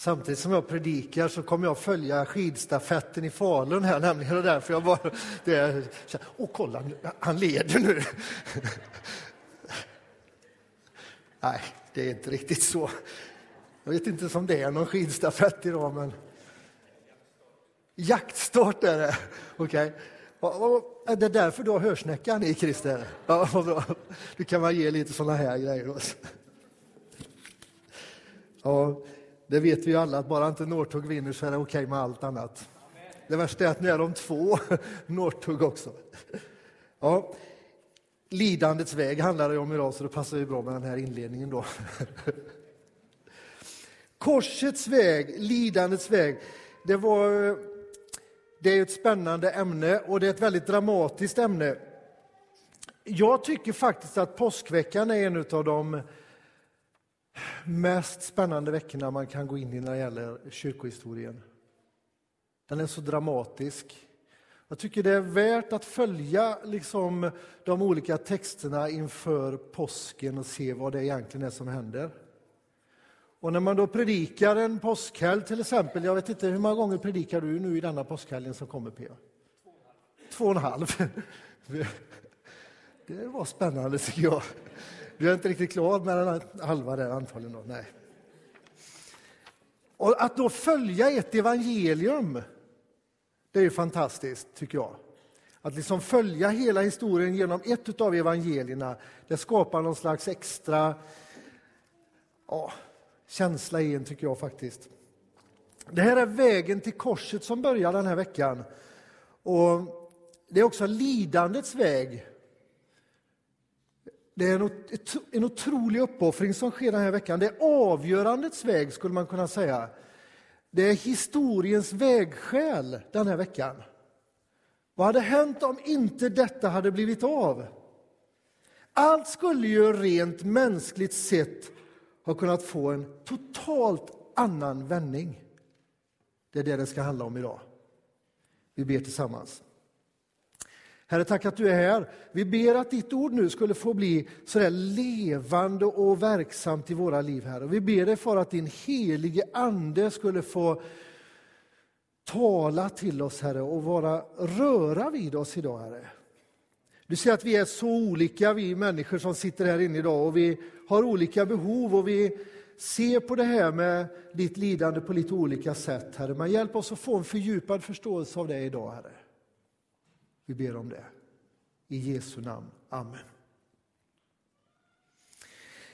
Samtidigt som jag predikar så kommer jag följa skidstafetten i Falun här nämligen och därför jag bara... Det är, Åh, kolla, han leder nu! Nej, det är inte riktigt så. Jag vet inte om det är någon skidstafett idag, men... Jaktstart är det. Okej. Okay. Är det därför du har hörsnäckan i, Christer? Ja, vad bra. Du kan man ge lite såna här grejer. Ja, det vet vi ju alla, att bara inte Northug vinner så är det okej okay med allt annat. Det värsta är att nu är de två Northug också. Ja, lidandets väg handlar det om idag, så det passar ju bra med den här inledningen då. Korsets väg, lidandets väg, det var det är ett spännande ämne och det är ett väldigt dramatiskt ämne. Jag tycker faktiskt att påskveckan är en av de mest spännande veckorna man kan gå in i när det gäller kyrkohistorien. Den är så dramatisk. Jag tycker det är värt att följa liksom, de olika texterna inför påsken och se vad det egentligen är som händer. Och när man då predikar en påskhelg till exempel, jag vet inte hur många gånger predikar du nu i denna påskhelgen som kommer P.A.? Två och en halv. Det var spännande tycker jag. Du är inte riktigt klar med den halva där antagligen. Då. Nej. Och att då följa ett evangelium, det är ju fantastiskt tycker jag. Att liksom följa hela historien genom ett av evangelierna, det skapar någon slags extra ja, känsla i en, tycker jag faktiskt. Det här är vägen till korset som börjar den här veckan. Och Det är också lidandets väg. Det är en, otrolig uppoffring som sker den här veckan. Det är avgörandets väg, skulle man kunna säga. Det är historiens vägskäl den här veckan. Vad hade hänt om inte detta hade blivit av? Allt skulle ju rent mänskligt sett ha kunnat få en totalt annan vändning. Det är det det ska handla om idag. Vi ber tillsammans. Herre, tack att du är här. Vi ber att ditt ord nu skulle få bli sådär levande och verksamt i våra liv, Herre. Vi ber dig för att din helige Ande skulle få tala till oss, Herre, och vara, röra vid oss idag, Herre. Du ser att vi är så olika, vi människor som sitter här inne idag, och vi har olika behov och vi ser på det här med ditt lidande på lite olika sätt, Herre. Men hjälp oss att få en fördjupad förståelse av det idag, Herre. Vi ber om det. I Jesu namn. Amen.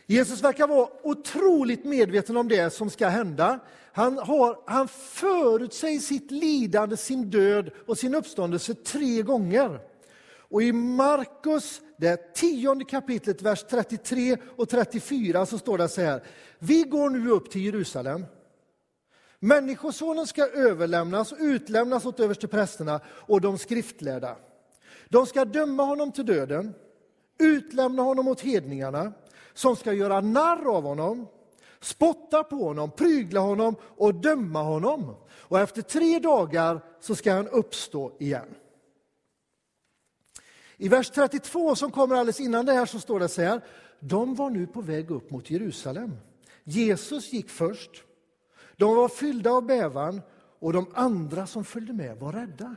Jesus verkar vara otroligt medveten om det som ska hända. Han, har, han förutsäger sitt lidande, sin död och sin uppståndelse tre gånger. Och i Markus, det tionde kapitlet, vers 33 och 34, så står det så här. Vi går nu upp till Jerusalem. Människosonen ska överlämnas och utlämnas åt översteprästerna och de skriftlärda. De ska döma honom till döden, utlämna honom åt hedningarna, som ska göra narr av honom, spotta på honom, prygla honom och döma honom. Och efter tre dagar så ska han uppstå igen. I vers 32 som kommer alldeles innan det här så står det så här. De var nu på väg upp mot Jerusalem. Jesus gick först. De var fyllda av bävan och de andra som följde med var rädda.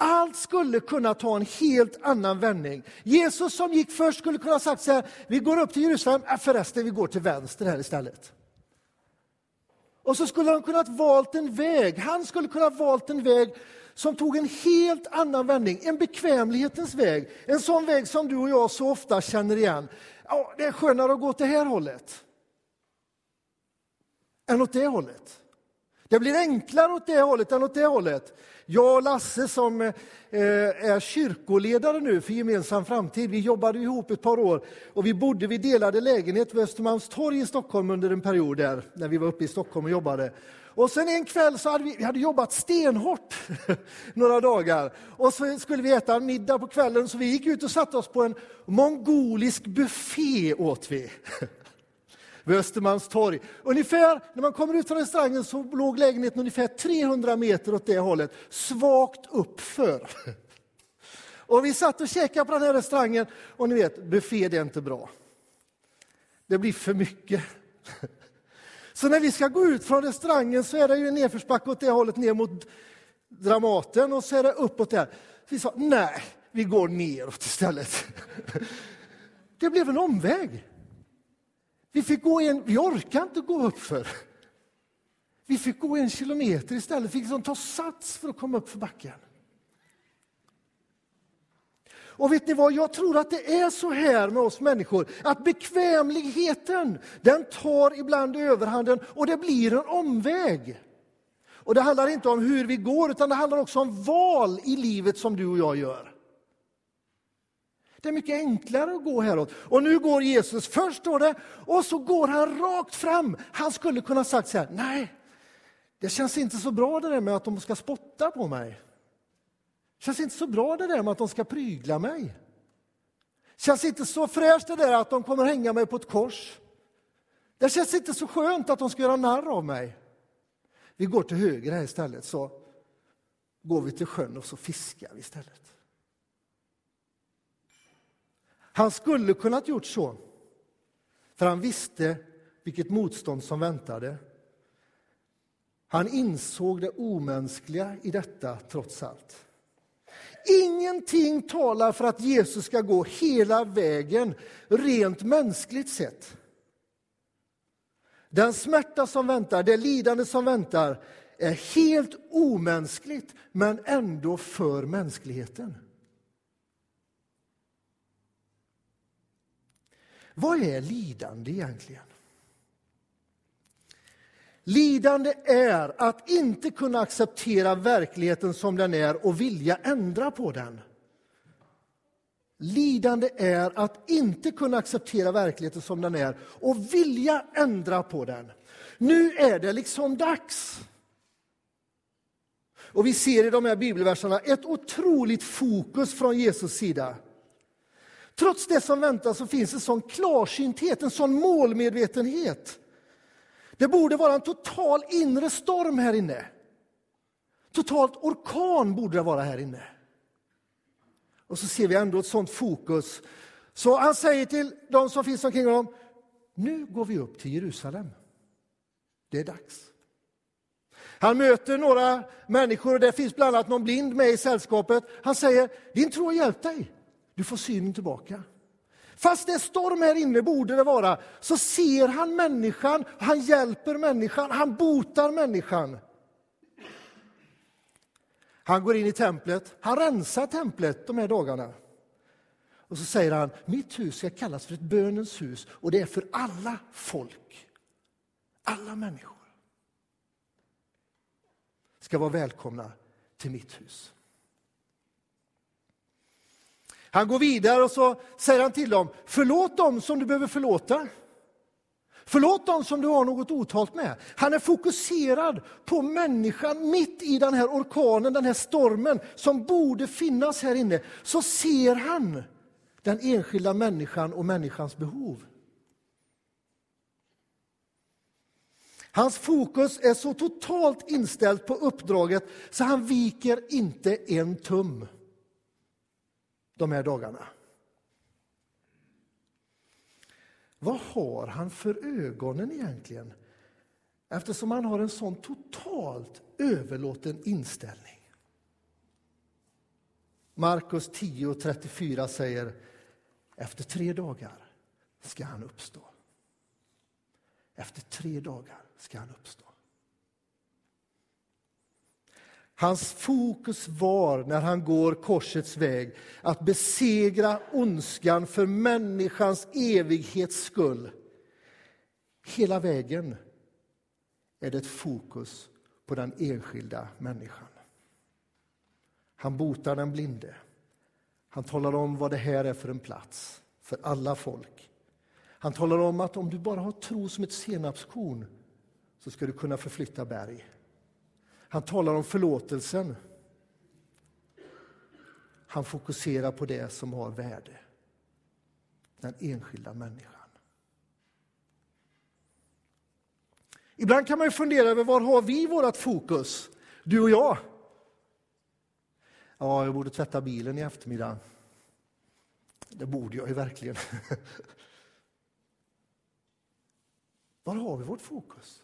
Allt skulle kunna ta en helt annan vändning. Jesus som gick först skulle kunna sagt så här, vi går upp till Jerusalem, äh, förresten vi går till vänster här istället. Och så skulle han kunnat valt en väg, han skulle kunna valt en väg som tog en helt annan vändning, en bekvämlighetens väg. En sån väg som du och jag så ofta känner igen. Ja, det är skönare att gå åt det här hållet än åt det hållet. Det blir enklare åt det hållet än åt det hållet. Jag och Lasse som eh, är kyrkoledare nu för Gemensam framtid, vi jobbade ihop ett par år och vi bodde, vi delade lägenhet vid Östermalmstorg i Stockholm under en period där, när vi var uppe i Stockholm och jobbade. Och sen en kväll så hade vi, vi hade jobbat stenhårt några dagar och så skulle vi äta middag på kvällen så vi gick ut och satte oss på en mongolisk buffé åt vi. vid Östermalmstorg. Ungefär, när man kommer ut från restaurangen så låg lägenheten ungefär 300 meter åt det hållet, svagt uppför. Och vi satt och käkade på den här restaurangen och ni vet, buffé det är inte bra. Det blir för mycket. Så när vi ska gå ut från restaurangen så är det ju nedförsbacke åt det hållet ner mot Dramaten och så är det uppåt där. Vi sa nej, vi går neråt istället. Det blev en omväg. Vi fick gå en, vi orkade inte gå upp för. Vi fick gå en kilometer istället, fick liksom ta sats för att komma upp för backen. Och vet ni vad, jag tror att det är så här med oss människor, att bekvämligheten, den tar ibland överhanden och det blir en omväg. Och det handlar inte om hur vi går, utan det handlar också om val i livet som du och jag gör. Det är mycket enklare att gå häråt. Och nu går Jesus först, står det, och så går han rakt fram. Han skulle kunna sagt så här, nej, det känns inte så bra det där med att de ska spotta på mig. Det känns inte så bra det där med att de ska prygla mig. Det känns inte så fräscht det där att de kommer hänga mig på ett kors. Det känns inte så skönt att de ska göra narr av mig. Vi går till höger här istället, så går vi till sjön och så fiskar vi istället. Han skulle kunnat gjort så, för han visste vilket motstånd som väntade. Han insåg det omänskliga i detta, trots allt. Ingenting talar för att Jesus ska gå hela vägen, rent mänskligt sett. Den smärta som väntar, det lidande som väntar är helt omänskligt, men ändå för mänskligheten. Vad är lidande egentligen? Lidande är att inte kunna acceptera verkligheten som den är och vilja ändra på den. Lidande är att inte kunna acceptera verkligheten som den är och vilja ändra på den. Nu är det liksom dags. Och Vi ser i de här bibelverserna ett otroligt fokus från Jesus sida. Trots det som väntar så finns en sån klarsynthet, en sån målmedvetenhet. Det borde vara en total inre storm här inne. Totalt orkan borde det vara här inne. Och så ser vi ändå ett sånt fokus. Så han säger till de som finns omkring honom, nu går vi upp till Jerusalem. Det är dags. Han möter några människor, och det finns bland annat någon blind med i sällskapet. Han säger, din tro har hjälpt dig. Du får synen tillbaka. Fast det är storm här inne, borde det vara, så ser han människan, han hjälper människan, han botar människan. Han går in i templet, han rensar templet de här dagarna. Och så säger han, mitt hus ska kallas för ett bönens hus och det är för alla folk. Alla människor ska vara välkomna till mitt hus. Han går vidare och så säger han till dem, förlåt dem som du behöver förlåta. Förlåt dem som du har något otalt med. Han är fokuserad på människan mitt i den här orkanen, den här stormen som borde finnas här inne. Så ser han den enskilda människan och människans behov. Hans fokus är så totalt inställt på uppdraget så han viker inte en tum de här dagarna. Vad har han för ögonen egentligen? Eftersom han har en sån totalt överlåten inställning. Markus 10.34 säger efter tre dagar ska han uppstå. Efter tre dagar ska han uppstå. Hans fokus var, när han går korsets väg, att besegra ondskan för människans evighets skull. Hela vägen är det ett fokus på den enskilda människan. Han botar den blinde. Han talar om vad det här är för en plats, för alla folk. Han talar om att om du bara har tro som ett senapskorn så ska du kunna förflytta berg. Han talar om förlåtelsen. Han fokuserar på det som har värde. Den enskilda människan. Ibland kan man fundera över var har vi vårt fokus, du och jag? Ja, jag borde tvätta bilen i eftermiddag. Det borde jag ju verkligen. Var har vi vårt fokus?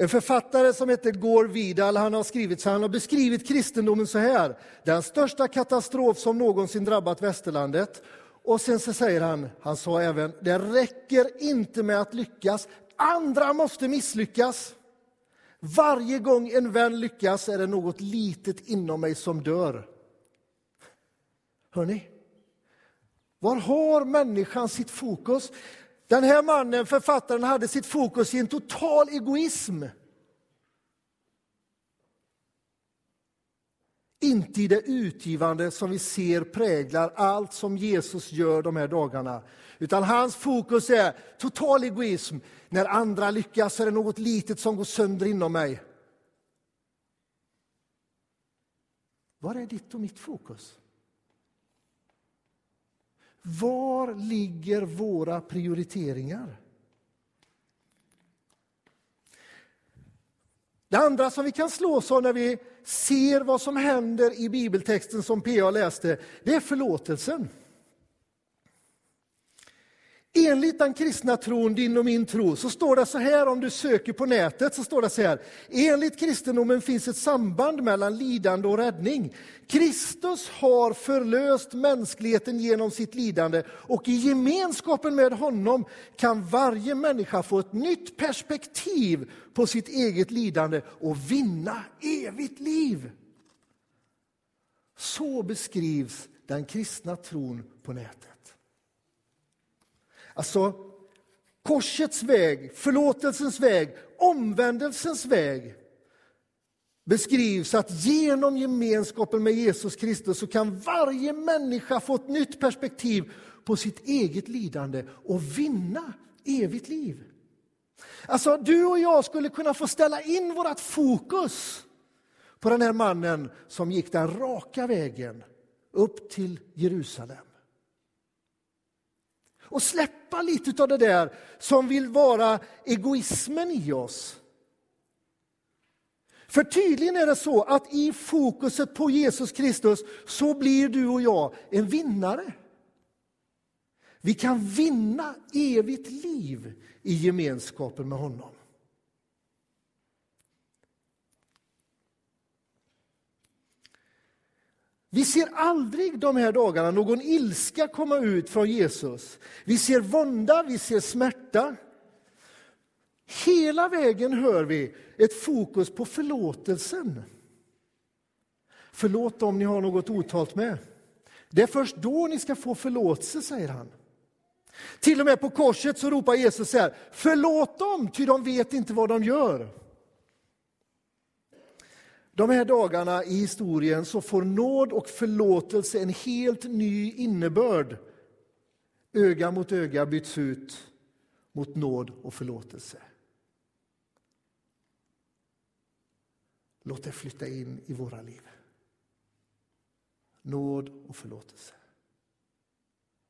En författare som heter Gore Vidal han har, skrivit, han har beskrivit kristendomen så här. Den största katastrof som någonsin drabbat västerlandet. Och sen så säger han, han sa även, det räcker inte med att lyckas, andra måste misslyckas. Varje gång en vän lyckas är det något litet inom mig som dör. Hör ni? Var har människan sitt fokus? Den här mannen, författaren, hade sitt fokus i en total egoism. Inte i det utgivande som vi ser präglar allt som Jesus gör de här dagarna. Utan hans fokus är total egoism. När andra lyckas är det något litet som går sönder inom mig. Var är ditt och mitt fokus? Var ligger våra prioriteringar? Det andra som vi kan slås av när vi ser vad som händer i bibeltexten som P.A. läste, det är förlåtelsen. Enligt den kristna tron, din och min tro, så står det så här om du söker på nätet. så står det så här. Enligt kristendomen finns ett samband mellan lidande och räddning. Kristus har förlöst mänskligheten genom sitt lidande och i gemenskapen med honom kan varje människa få ett nytt perspektiv på sitt eget lidande och vinna evigt liv. Så beskrivs den kristna tron på nätet. Alltså, korsets väg, förlåtelsens väg, omvändelsens väg beskrivs att genom gemenskapen med Jesus Kristus så kan varje människa få ett nytt perspektiv på sitt eget lidande och vinna evigt liv. Alltså, du och jag skulle kunna få ställa in vårt fokus på den här mannen som gick den raka vägen upp till Jerusalem och släppa lite av det där som vill vara egoismen i oss. För tydligen är det så att i fokuset på Jesus Kristus så blir du och jag en vinnare. Vi kan vinna evigt liv i gemenskapen med honom. Vi ser aldrig de här dagarna någon ilska komma ut från Jesus. Vi ser vånda, vi ser smärta. Hela vägen hör vi ett fokus på förlåtelsen. Förlåt om ni har något otalt med. Det är först då ni ska få förlåtelse, säger han. Till och med på korset så ropar Jesus så här, förlåt dem, ty de vet inte vad de gör. De här dagarna i historien så får nåd och förlåtelse en helt ny innebörd. Öga mot öga byts ut mot nåd och förlåtelse. Låt det flytta in i våra liv. Nåd och förlåtelse.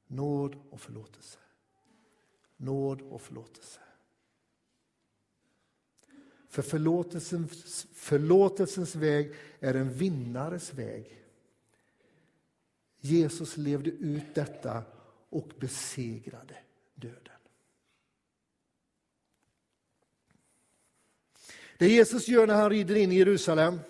Nåd och förlåtelse. Nåd och förlåtelse. För förlåtelsens, förlåtelsens väg är en vinnares väg. Jesus levde ut detta och besegrade döden. Det Jesus gör när han rider in i Jerusalem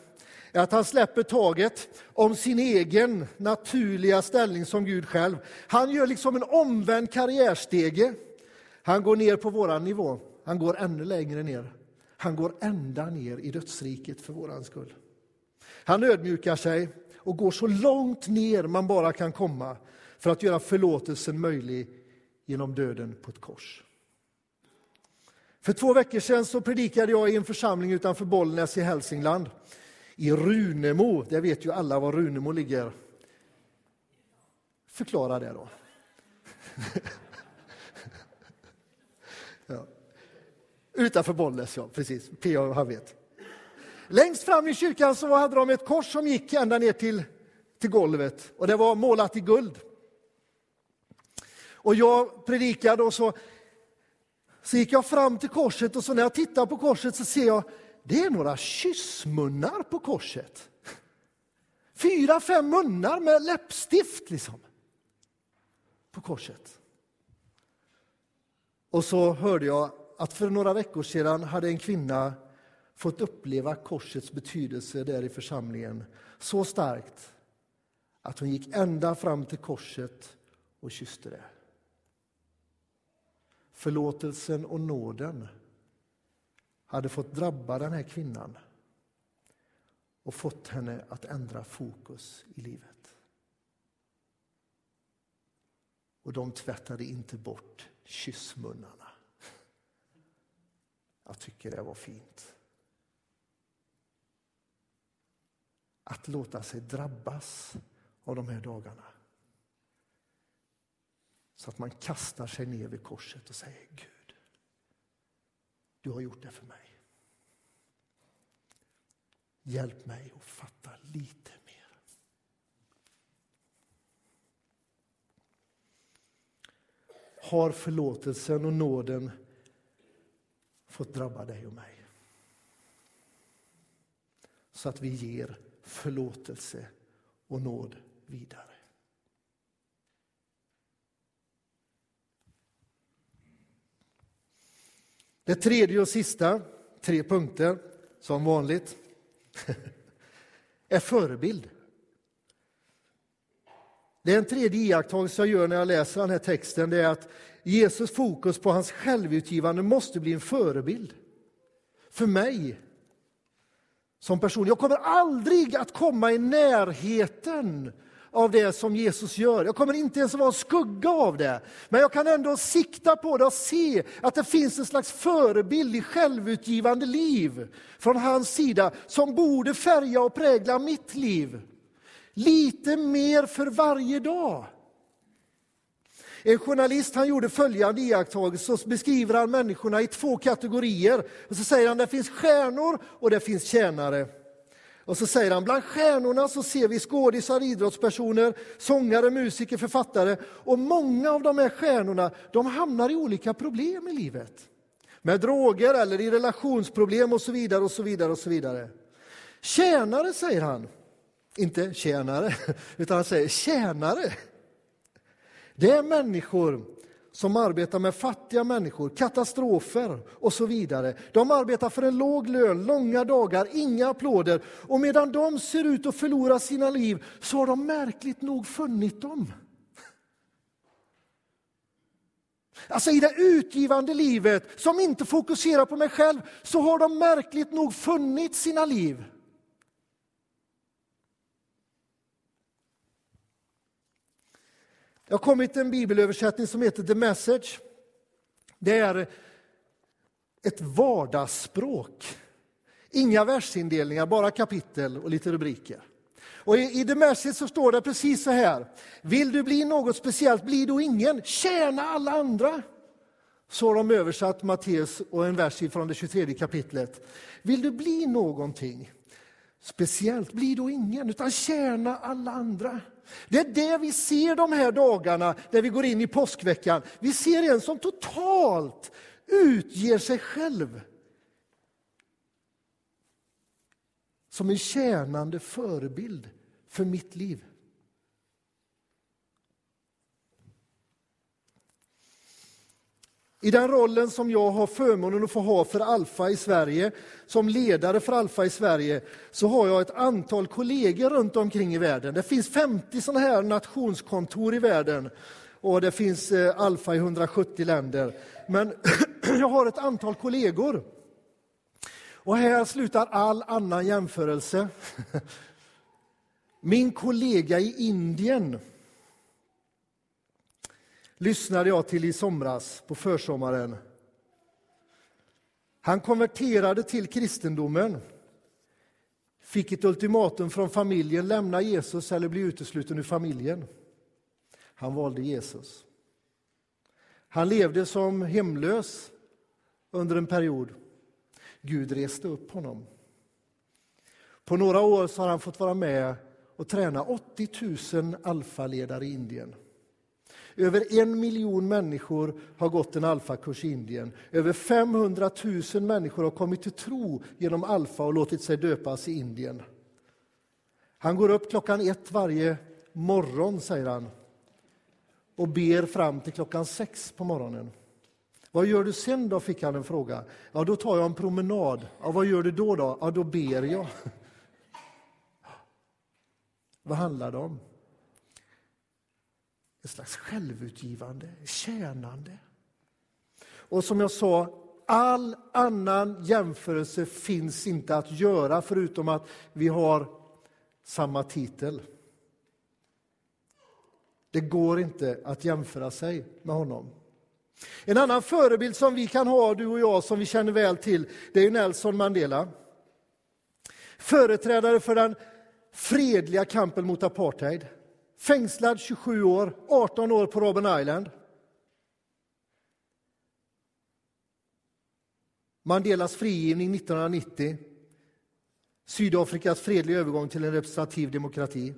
är att han släpper taget om sin egen naturliga ställning som Gud själv. Han gör liksom en omvänd karriärstege. Han går ner på våran nivå. Han går ännu längre ner. Han går ända ner i dödsriket för våran skull. Han ödmjukar sig och går så långt ner man bara kan komma för att göra förlåtelsen möjlig genom döden på ett kors. För två veckor sedan så predikade jag i en församling utanför Bollnäs i Hälsingland. I Runemo, det vet ju alla var Runemo ligger. Förklara det då. Utanför Bollnäs, ja. Precis. PA, han vet. Längst fram i kyrkan så hade de ett kors som gick ända ner till, till golvet. Och det var målat i guld. Och jag predikade och så, så gick jag fram till korset och så när jag tittar på korset så ser jag det är några kyssmunnar på korset. Fyra, fem munnar med läppstift liksom. På korset. Och så hörde jag att för några veckor sedan hade en kvinna fått uppleva korsets betydelse där i församlingen så starkt att hon gick ända fram till korset och kysste det. Förlåtelsen och nåden hade fått drabba den här kvinnan och fått henne att ändra fokus i livet. Och de tvättade inte bort kyssmunnen. Jag tycker det var fint. Att låta sig drabbas av de här dagarna. Så att man kastar sig ner vid korset och säger Gud, du har gjort det för mig. Hjälp mig att fatta lite mer. Har förlåtelsen och nåden fått drabba dig och mig? Så att vi ger förlåtelse och nåd vidare. Det tredje och sista, tre punkter, som vanligt, är förebild. Det är en tredje iakttagelse jag gör när jag läser den här texten. Det är att Jesus fokus på hans självutgivande måste bli en förebild. För mig som person. Jag kommer aldrig att komma i närheten av det som Jesus gör. Jag kommer inte ens vara en skugga av det. Men jag kan ändå sikta på det och se att det finns en slags förebild i självutgivande liv från hans sida som borde färga och prägla mitt liv. Lite mer för varje dag. En journalist han gjorde följande iakttagelse, så beskriver han människorna i två kategorier. Och så säger han det finns stjärnor och det finns tjänare. Och så säger han, bland stjärnorna så ser vi skådisar, idrottspersoner, sångare, musiker, författare. Och många av de här stjärnorna, de hamnar i olika problem i livet. Med droger eller i relationsproblem och så vidare och så vidare och så vidare. Tjänare, säger han. Inte tjänare, utan han säger tjänare. Det är människor som arbetar med fattiga människor, katastrofer och så vidare. De arbetar för en låg lön, långa dagar, inga applåder. Och medan de ser ut att förlora sina liv så har de märkligt nog funnit dem. Alltså i det utgivande livet, som inte fokuserar på mig själv, så har de märkligt nog funnit sina liv. Det har kommit en bibelöversättning som heter The Message. Det är ett vardagsspråk. Inga versindelningar, bara kapitel och lite rubriker. Och i, I The Message så står det precis så här. Vill du bli något speciellt, bli då ingen. Tjäna alla andra. Så har de översatt Matteus och en vers från det 23 kapitlet. Vill du bli någonting speciellt, bli då ingen, utan tjäna alla andra. Det är det vi ser de här dagarna när vi går in i påskveckan. Vi ser en som totalt utger sig själv. Som en tjänande förebild för mitt liv. I den rollen som jag har förmånen att få ha för Alfa i Sverige, som ledare för Alfa i Sverige, så har jag ett antal kollegor runt omkring i världen. Det finns 50 sådana här nationskontor i världen och det finns eh, Alfa i 170 länder. Men jag har ett antal kollegor. Och här slutar all annan jämförelse. Min kollega i Indien lyssnade jag till i somras på försommaren. Han konverterade till kristendomen, fick ett ultimatum från familjen, lämna Jesus eller bli utesluten ur familjen. Han valde Jesus. Han levde som hemlös under en period. Gud reste upp honom. På några år så har han fått vara med och träna 80 000 alfaledare i Indien. Över en miljon människor har gått en alfakurs i Indien. Över 500 000 människor har kommit till tro genom alfa och låtit sig döpas i Indien. Han går upp klockan ett varje morgon, säger han, och ber fram till klockan sex på morgonen. Vad gör du sen då? fick han en fråga. Ja, då tar jag en promenad. Ja, vad gör du då? då? Ja, då ber jag. Vad handlar det om? Ett slags självutgivande, tjänande. Och som jag sa, all annan jämförelse finns inte att göra förutom att vi har samma titel. Det går inte att jämföra sig med honom. En annan förebild som vi kan ha, du och jag, som vi känner väl till, det är Nelson Mandela. Företrädare för den fredliga kampen mot apartheid. Fängslad 27 år, 18 år på Robben Island. Mandelas frigivning 1990. Sydafrikas fredliga övergång till en representativ demokrati.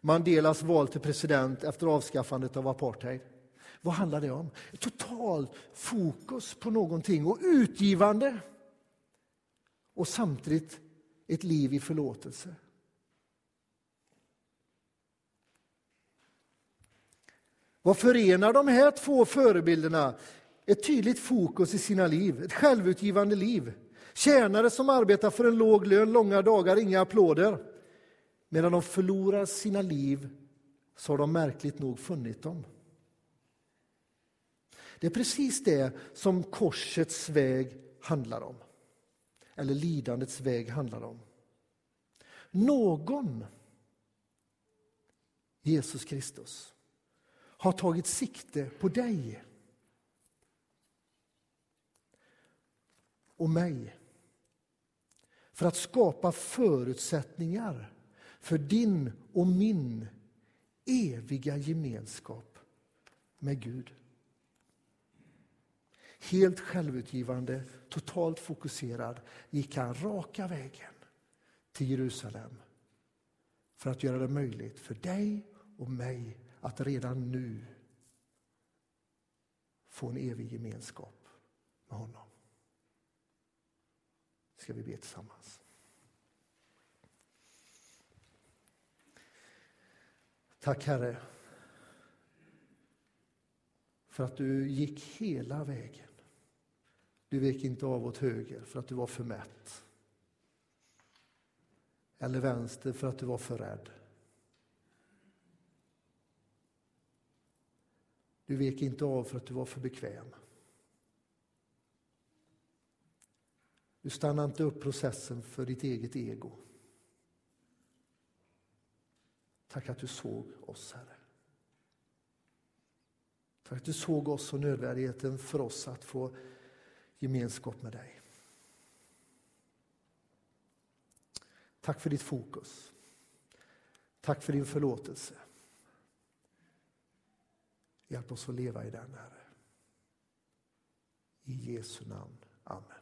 Mandelas val till president efter avskaffandet av apartheid. Vad handlar det om? Totalt fokus på någonting och utgivande. Och samtidigt ett liv i förlåtelse. Vad förenar de här två förebilderna? Ett tydligt fokus i sina liv, ett självutgivande liv. Tjänare som arbetar för en låg lön, långa dagar, inga applåder. Medan de förlorar sina liv så har de märkligt nog funnit dem. Det är precis det som korsets väg handlar om. Eller lidandets väg handlar om. Någon, Jesus Kristus, har tagit sikte på dig och mig för att skapa förutsättningar för din och min eviga gemenskap med Gud. Helt självutgivande, totalt fokuserad gick han raka vägen till Jerusalem för att göra det möjligt för dig och mig att redan nu få en evig gemenskap med honom. Ska vi be tillsammans. Tack Herre för att du gick hela vägen. Du vek inte av åt höger för att du var för mätt. Eller vänster för att du var för rädd. Du vek inte av för att du var för bekväm. Du stannade inte upp processen för ditt eget ego. Tack att du såg oss, Herre. Tack att du såg oss och nödvändigheten för oss att få gemenskap med dig. Tack för ditt fokus. Tack för din förlåtelse. Hjälp oss att leva i den, Herre. I Jesu namn. Amen.